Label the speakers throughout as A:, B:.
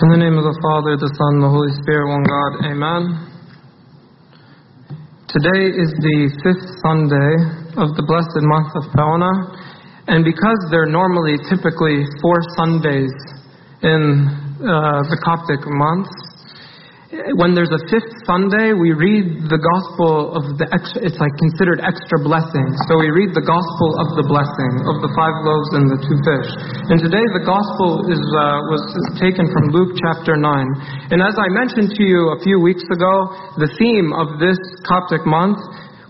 A: In the name of the Father, the Son, the Holy Spirit, one God, Amen. Today is the fifth Sunday of the blessed month of Paona, and because there are normally typically four Sundays in uh, the Coptic months, when there's a fifth Sunday, we read the gospel of the extra, it's like considered extra blessing. So we read the gospel of the blessing of the five loaves and the two fish. And today the gospel is, uh, was taken from Luke chapter 9. And as I mentioned to you a few weeks ago, the theme of this Coptic month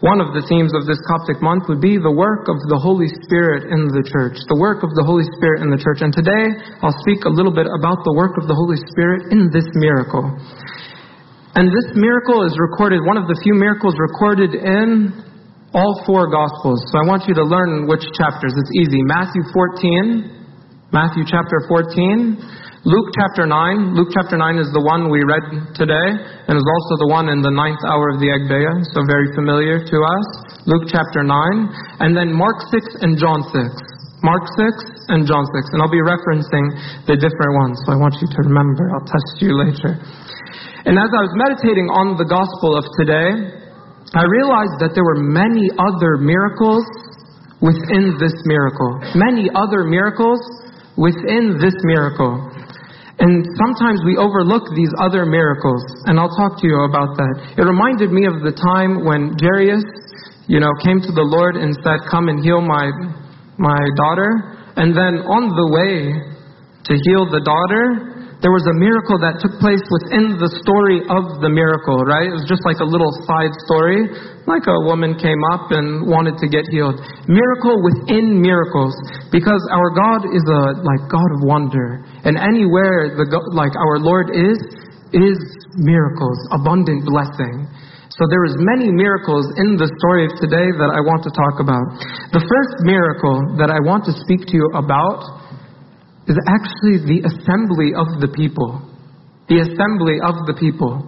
A: one of the themes of this Coptic month would be the work of the Holy Spirit in the church. The work of the Holy Spirit in the church. And today I'll speak a little bit about the work of the Holy Spirit in this miracle. And this miracle is recorded, one of the few miracles recorded in all four Gospels. So I want you to learn which chapters. It's easy. Matthew 14, Matthew chapter 14, Luke chapter 9. Luke chapter 9 is the one we read today, and is also the one in the ninth hour of the Agpeya, so very familiar to us. Luke chapter 9, and then Mark 6 and John 6. Mark 6 and John 6. And I'll be referencing the different ones, so I want you to remember. I'll test you later. And as I was meditating on the gospel of today, I realized that there were many other miracles within this miracle. Many other miracles within this miracle. And sometimes we overlook these other miracles, and I'll talk to you about that. It reminded me of the time when Jairus, you know, came to the Lord and said, "Come and heal my my daughter." And then on the way to heal the daughter, there was a miracle that took place within the story of the miracle, right? It was just like a little side story, like a woman came up and wanted to get healed. Miracle within miracles, because our God is a like God of wonder, and anywhere the like our Lord is, is miracles, abundant blessing. So there is many miracles in the story of today that I want to talk about. The first miracle that I want to speak to you about is actually the assembly of the people. The assembly of the people.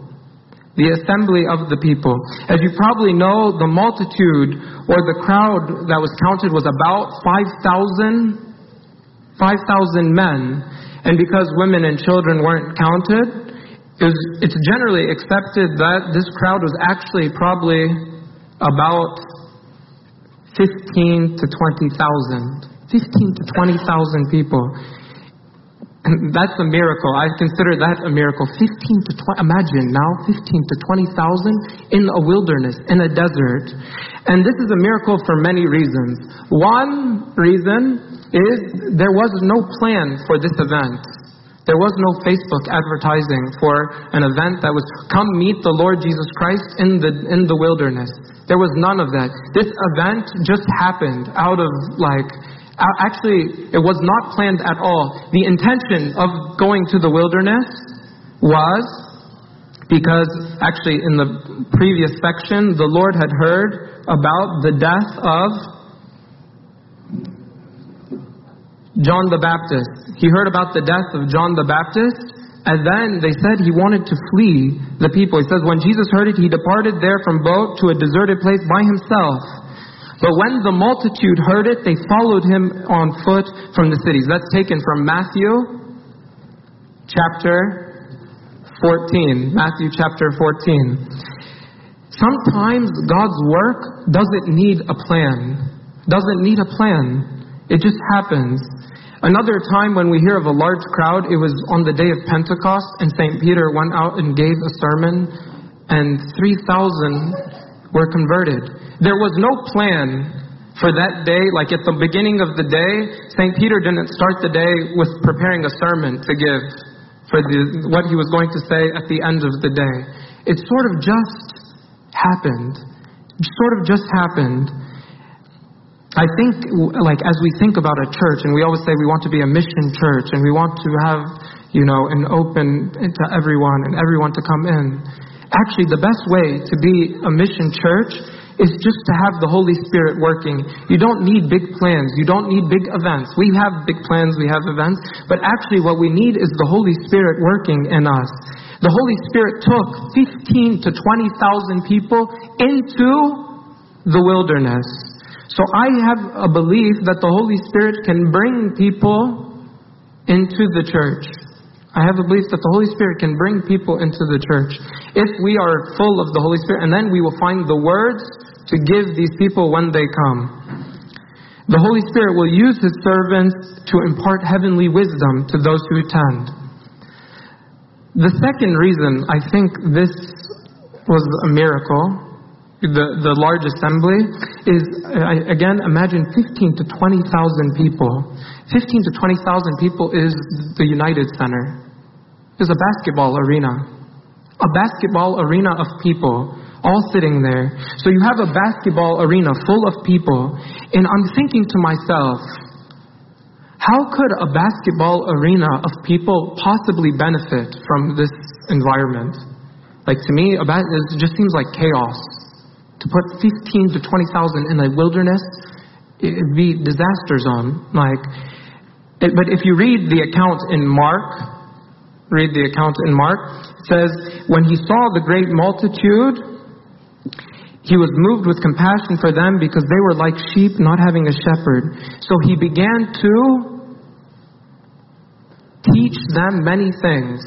A: The assembly of the people. As you probably know, the multitude or the crowd that was counted was about 5,000 5,000 men. And because women and children weren't counted, it's generally accepted that this crowd was actually probably about 15 to 20,000. 15 to 20,000 people. And that's a miracle. I consider that a miracle. 15 to 20, imagine now 15 to 20,000 in a wilderness, in a desert. And this is a miracle for many reasons. One reason is there was no plan for this event. There was no Facebook advertising for an event that was come meet the Lord Jesus Christ in the in the wilderness. There was none of that. This event just happened out of like Actually, it was not planned at all. The intention of going to the wilderness was because, actually, in the previous section, the Lord had heard about the death of John the Baptist. He heard about the death of John the Baptist, and then they said he wanted to flee the people. He says, when Jesus heard it, he departed there from boat to a deserted place by himself. But when the multitude heard it, they followed him on foot from the cities. That's taken from Matthew chapter 14. Matthew chapter 14. Sometimes God's work doesn't need a plan. Doesn't need a plan. It just happens. Another time when we hear of a large crowd, it was on the day of Pentecost, and St. Peter went out and gave a sermon, and 3,000 were converted. There was no plan for that day. Like at the beginning of the day, St. Peter didn't start the day with preparing a sermon to give for the, what he was going to say at the end of the day. It sort of just happened. It sort of just happened. I think, like, as we think about a church, and we always say we want to be a mission church, and we want to have, you know, an open to everyone and everyone to come in. Actually, the best way to be a mission church is just to have the Holy Spirit working. You don't need big plans. You don't need big events. We have big plans, we have events, but actually what we need is the Holy Spirit working in us. The Holy Spirit took 15 to 20,000 people into the wilderness. So I have a belief that the Holy Spirit can bring people into the church. I have a belief that the Holy Spirit can bring people into the church if we are full of the Holy Spirit, and then we will find the words to give these people when they come. The Holy Spirit will use His servants to impart heavenly wisdom to those who attend. The second reason I think this was a miracle, the, the large assembly, is uh, again, imagine 15 to 20,000 people. 15 to 20,000 people is the United Center, is a basketball arena. A basketball arena of people all sitting there. So you have a basketball arena full of people, and I'm thinking to myself, how could a basketball arena of people possibly benefit from this environment? Like to me, it just seems like chaos. To put 15 to 20,000 in a wilderness, it'd be disaster zone. Like, it, but if you read the account in Mark, read the account in Mark, it says, when he saw the great multitude, he was moved with compassion for them because they were like sheep not having a shepherd. So he began to teach them many things.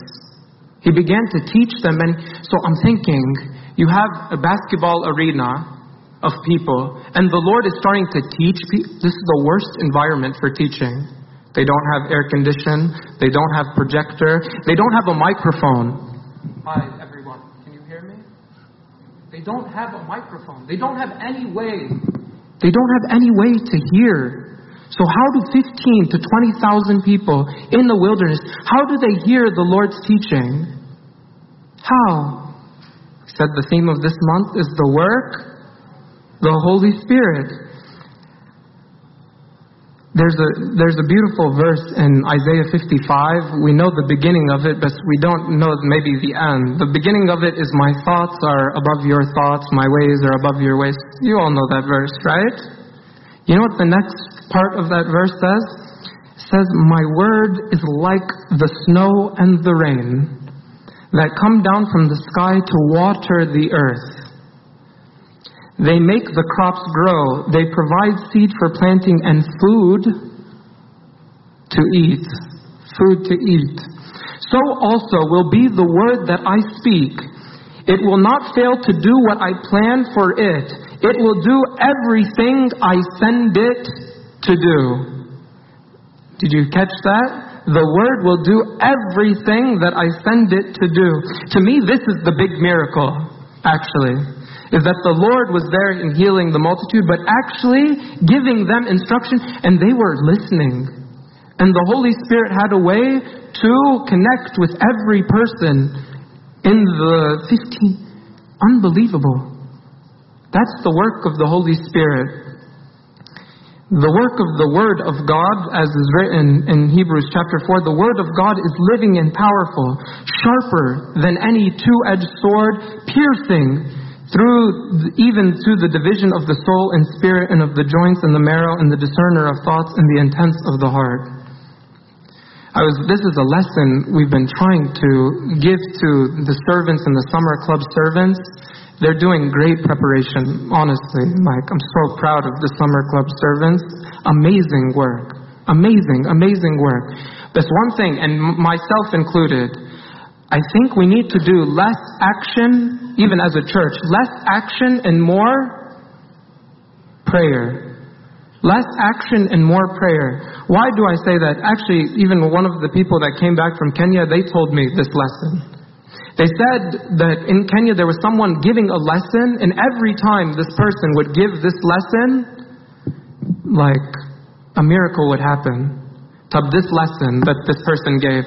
A: He began to teach them many. So I'm thinking, you have a basketball arena of people, and the Lord is starting to teach people. This is the worst environment for teaching. They don't have air condition. They don't have projector. They don't have a microphone. Hi, everyone. Can you hear me? They don't have a microphone. They don't have any way. They don't have any way to hear. So how do 15 to 20,000 people in the wilderness, how do they hear the Lord's teaching? How? Said the theme of this month is the work, the Holy Spirit. There's a, there's a beautiful verse in Isaiah 55. We know the beginning of it, but we don't know maybe the end. The beginning of it is, My thoughts are above your thoughts, my ways are above your ways. You all know that verse, right? You know what the next part of that verse says? It says, My word is like the snow and the rain that come down from the sky to water the earth. They make the crops grow. They provide seed for planting and food to eat. Food to eat. So also will be the word that I speak. It will not fail to do what I plan for it. It will do everything I send it to do. Did you catch that? The word will do everything that I send it to do. To me, this is the big miracle, actually is that the Lord was there in healing the multitude, but actually giving them instruction, and they were listening. And the Holy Spirit had a way to connect with every person in the 15. Unbelievable. That's the work of the Holy Spirit. The work of the Word of God, as is written in Hebrews chapter 4, the Word of God is living and powerful, sharper than any two edged sword, piercing through even to the division of the soul and spirit and of the joints and the marrow and the discerner of thoughts and the intents of the heart. I was, this is a lesson we've been trying to give to the servants and the summer club servants. They're doing great preparation, honestly. Like, I'm so proud of the summer club servants. Amazing work. Amazing, amazing work. That's one thing, and myself included. I think we need to do less action even as a church, less action and more prayer. Less action and more prayer. Why do I say that? Actually, even one of the people that came back from Kenya, they told me this lesson. They said that in Kenya there was someone giving a lesson, and every time this person would give this lesson, like a miracle would happen. To this lesson that this person gave,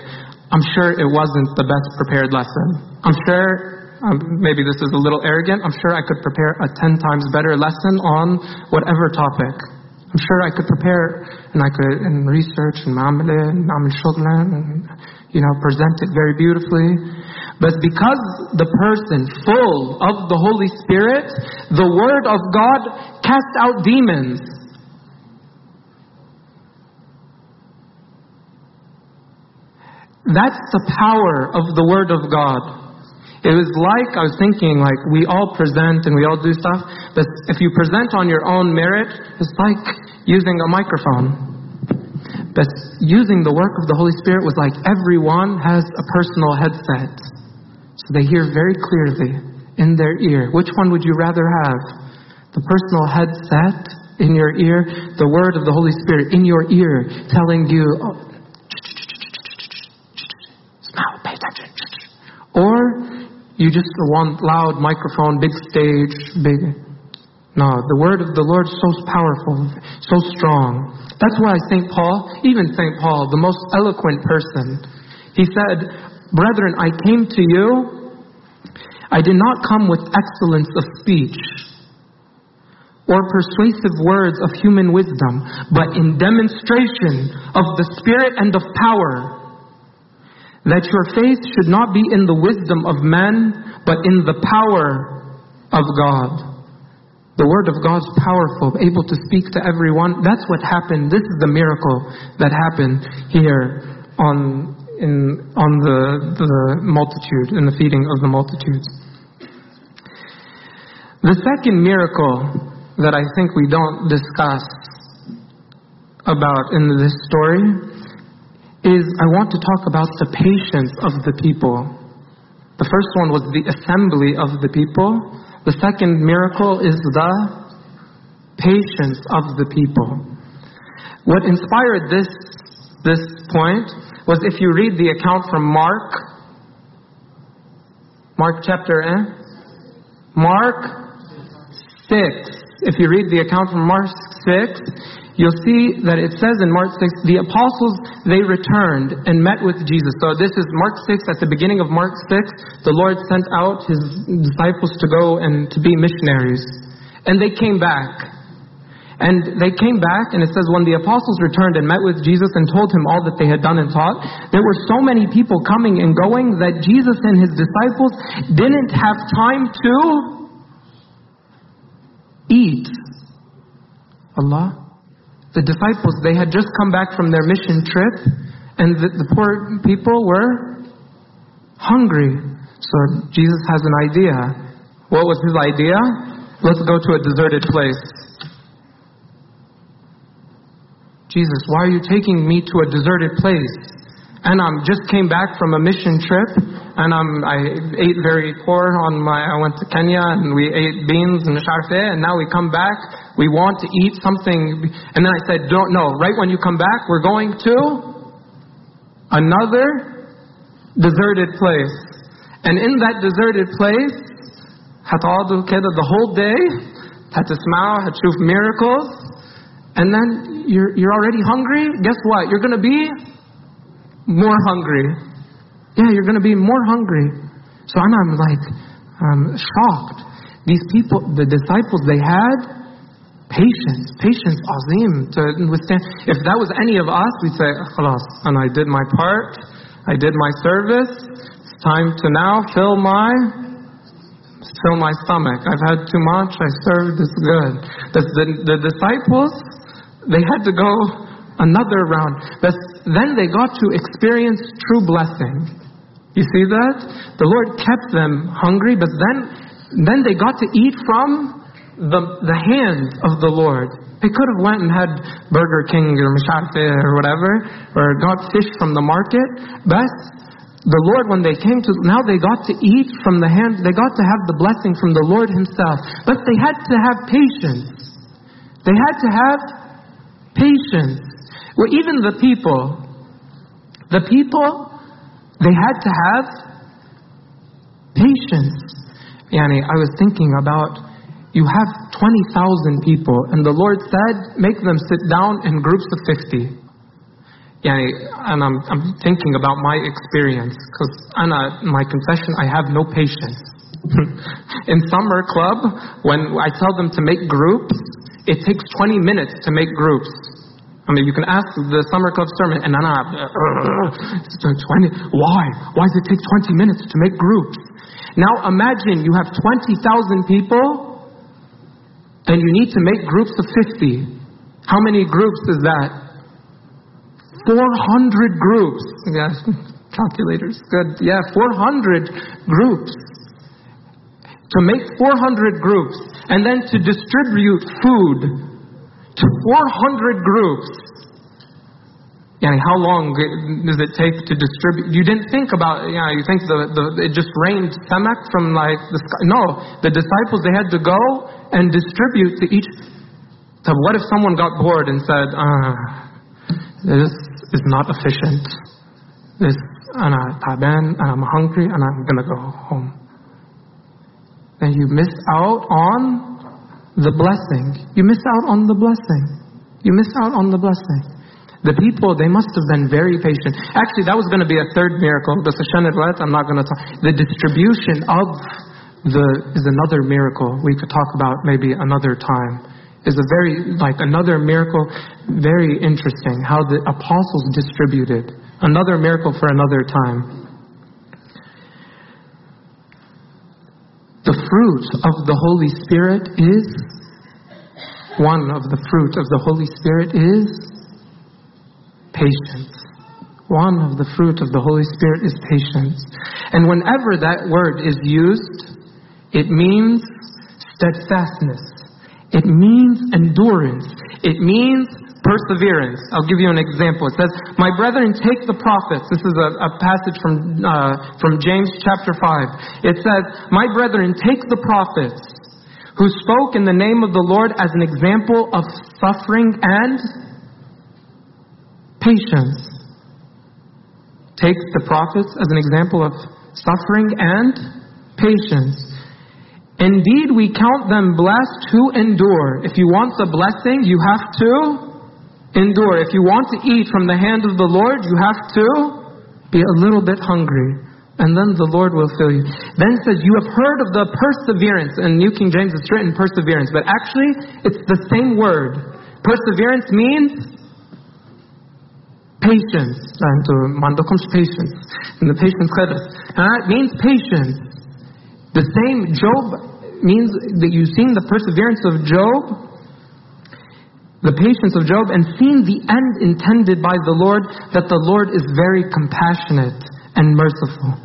A: I'm sure it wasn't the best prepared lesson. I'm sure um, maybe this is a little arrogant. I'm sure I could prepare a 10 times better lesson on whatever topic. I'm sure I could prepare and I could and research and ma'amale and and you know present it very beautifully. But because the person full of the Holy Spirit, the Word of God casts out demons. That's the power of the Word of God. It was like, I was thinking, like, we all present and we all do stuff, but if you present on your own merit, it's like using a microphone. But using the work of the Holy Spirit was like everyone has a personal headset. So they hear very clearly in their ear. Which one would you rather have? The personal headset in your ear, the word of the Holy Spirit in your ear telling you, you just want loud microphone, big stage, big. No, the word of the Lord is so powerful, so strong. That's why St. Paul, even St. Paul, the most eloquent person, he said, Brethren, I came to you, I did not come with excellence of speech or persuasive words of human wisdom, but in demonstration of the Spirit and of power that your faith should not be in the wisdom of men, but in the power of God. The Word of God's powerful, able to speak to everyone. That's what happened. This is the miracle that happened here on, in, on the, the multitude, in the feeding of the multitudes. The second miracle that I think we don't discuss about in this story is I want to talk about the patience of the people. The first one was the assembly of the people. The second miracle is the patience of the people. What inspired this, this point was if you read the account from Mark, Mark chapter eh? Mark 6. If you read the account from Mark 6, you'll see that it says in Mark 6, the apostles, they returned and met with Jesus. So this is Mark 6, at the beginning of Mark 6, the Lord sent out his disciples to go and to be missionaries. And they came back. And they came back, and it says, when the apostles returned and met with Jesus and told him all that they had done and taught, there were so many people coming and going that Jesus and his disciples didn't have time to eat. Allah. The disciples, they had just come back from their mission trip, and the, the poor people were hungry. So Jesus has an idea. What was his idea? Let's go to a deserted place. Jesus, why are you taking me to a deserted place? And I um, just came back from a mission trip, and um, I ate very poor on my. I went to Kenya, and we ate beans and sharfe, and now we come back we want to eat something. And then I said, don't know. Right when you come back, we're going to another deserted place. And in that deserted place, had all the whole day, had to smile, had to do miracles. And then you're, you're already hungry. Guess what? You're going to be more hungry. Yeah, you're going to be more hungry. So I'm like, I'm shocked. These people, the disciples they had, Patience, patience, azim, to withstand. If that was any of us, we'd say, khalas, and I did my part, I did my service, it's time to now fill my, fill my stomach. I've had too much, I served, it's good. The, the, the disciples, they had to go another round. But then they got to experience true blessing. You see that? The Lord kept them hungry, but then, then they got to eat from the, the hand of the Lord. They could have went and had Burger King or Mashate or whatever, or got fish from the market. But the Lord, when they came to, now they got to eat from the hand, they got to have the blessing from the Lord Himself. But they had to have patience. They had to have patience. Well, even the people, the people, they had to have patience. Yani, I was thinking about you have 20,000 people, and the Lord said, make them sit down in groups of 50. Yeah, and I'm, I'm thinking about my experience, because my confession, I have no patience. in summer club, when I tell them to make groups, it takes 20 minutes to make groups. I mean, you can ask the summer club sermon, and Anna, uh, 20, why? Why does it take 20 minutes to make groups? Now imagine you have 20,000 people and you need to make groups of 50. How many groups is that? 400 groups. Yes, calculators. Good. Yeah, 400 groups. To make 400 groups and then to distribute food 400 groups. Yani how long does it take to distribute? You didn't think about, you know, you think the, the, it just rained samak from like the sky. No, the disciples, they had to go and distribute to each. So what if someone got bored and said, uh, this is not efficient. This, and I'm hungry and I'm going to go home. And you miss out on the blessing. You miss out on the blessing. You miss out on the blessing. The people, they must have been very patient. Actually, that was going to be a third miracle. The I'm not going to talk. The distribution of the is another miracle we could talk about maybe another time. Is a very like another miracle, very interesting how the apostles distributed. Another miracle for another time. Fruit of the Holy Spirit is one of the fruit of the Holy Spirit is patience. One of the fruit of the Holy Spirit is patience. And whenever that word is used, it means steadfastness. It means endurance. It means perseverance. I'll give you an example. It says, My brethren, take the prophets. This is a, a passage from, uh, from James chapter 5. It says, My brethren, take the prophets who spoke in the name of the Lord as an example of suffering and patience. Take the prophets as an example of suffering and patience. Indeed, we count them blessed who endure. If you want the blessing, you have to endure. If you want to eat from the hand of the Lord, you have to be a little bit hungry. And then the Lord will fill you. Then it says, You have heard of the perseverance. And New King James, it's written perseverance. But actually, it's the same word. Perseverance means patience. Patience. And the patience. Uh, means patience. The same Job means that you've seen the perseverance of Job, the patience of Job, and seen the end intended by the Lord, that the Lord is very compassionate and merciful.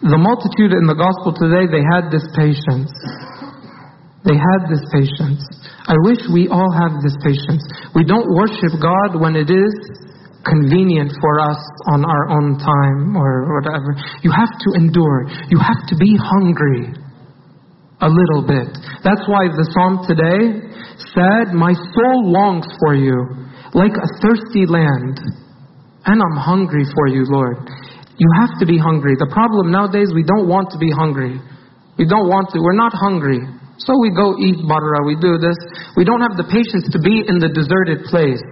A: The multitude in the gospel today, they had this patience. They had this patience. I wish we all have this patience. We don't worship God when it is convenient for us on our own time or whatever. You have to endure. You have to be hungry a little bit. That's why the psalm today said, My soul longs for you like a thirsty land, and I'm hungry for you, Lord. You have to be hungry. The problem nowadays, we don't want to be hungry. We don't want to. We're not hungry. So we go eat barra, we do this. We don't have the patience to be in the deserted place.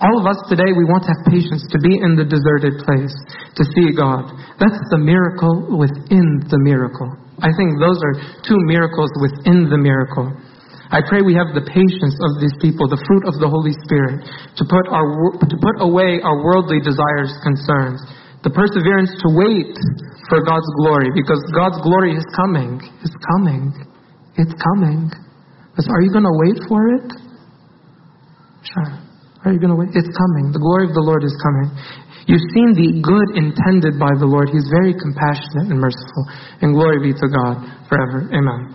A: All of us today, we want to have patience to be in the deserted place, to see God. That's the miracle within the miracle. I think those are two miracles within the miracle. I pray we have the patience of these people, the fruit of the Holy Spirit, to put, our, to put away our worldly desires, concerns, the perseverance to wait for God's glory, because God's glory is coming. It's coming. It's coming. So are you going to wait for it? Sure. Are you going to wait? It's coming. The glory of the Lord is coming. You've seen the good intended by the Lord. He's very compassionate and merciful. And glory be to God forever. Amen.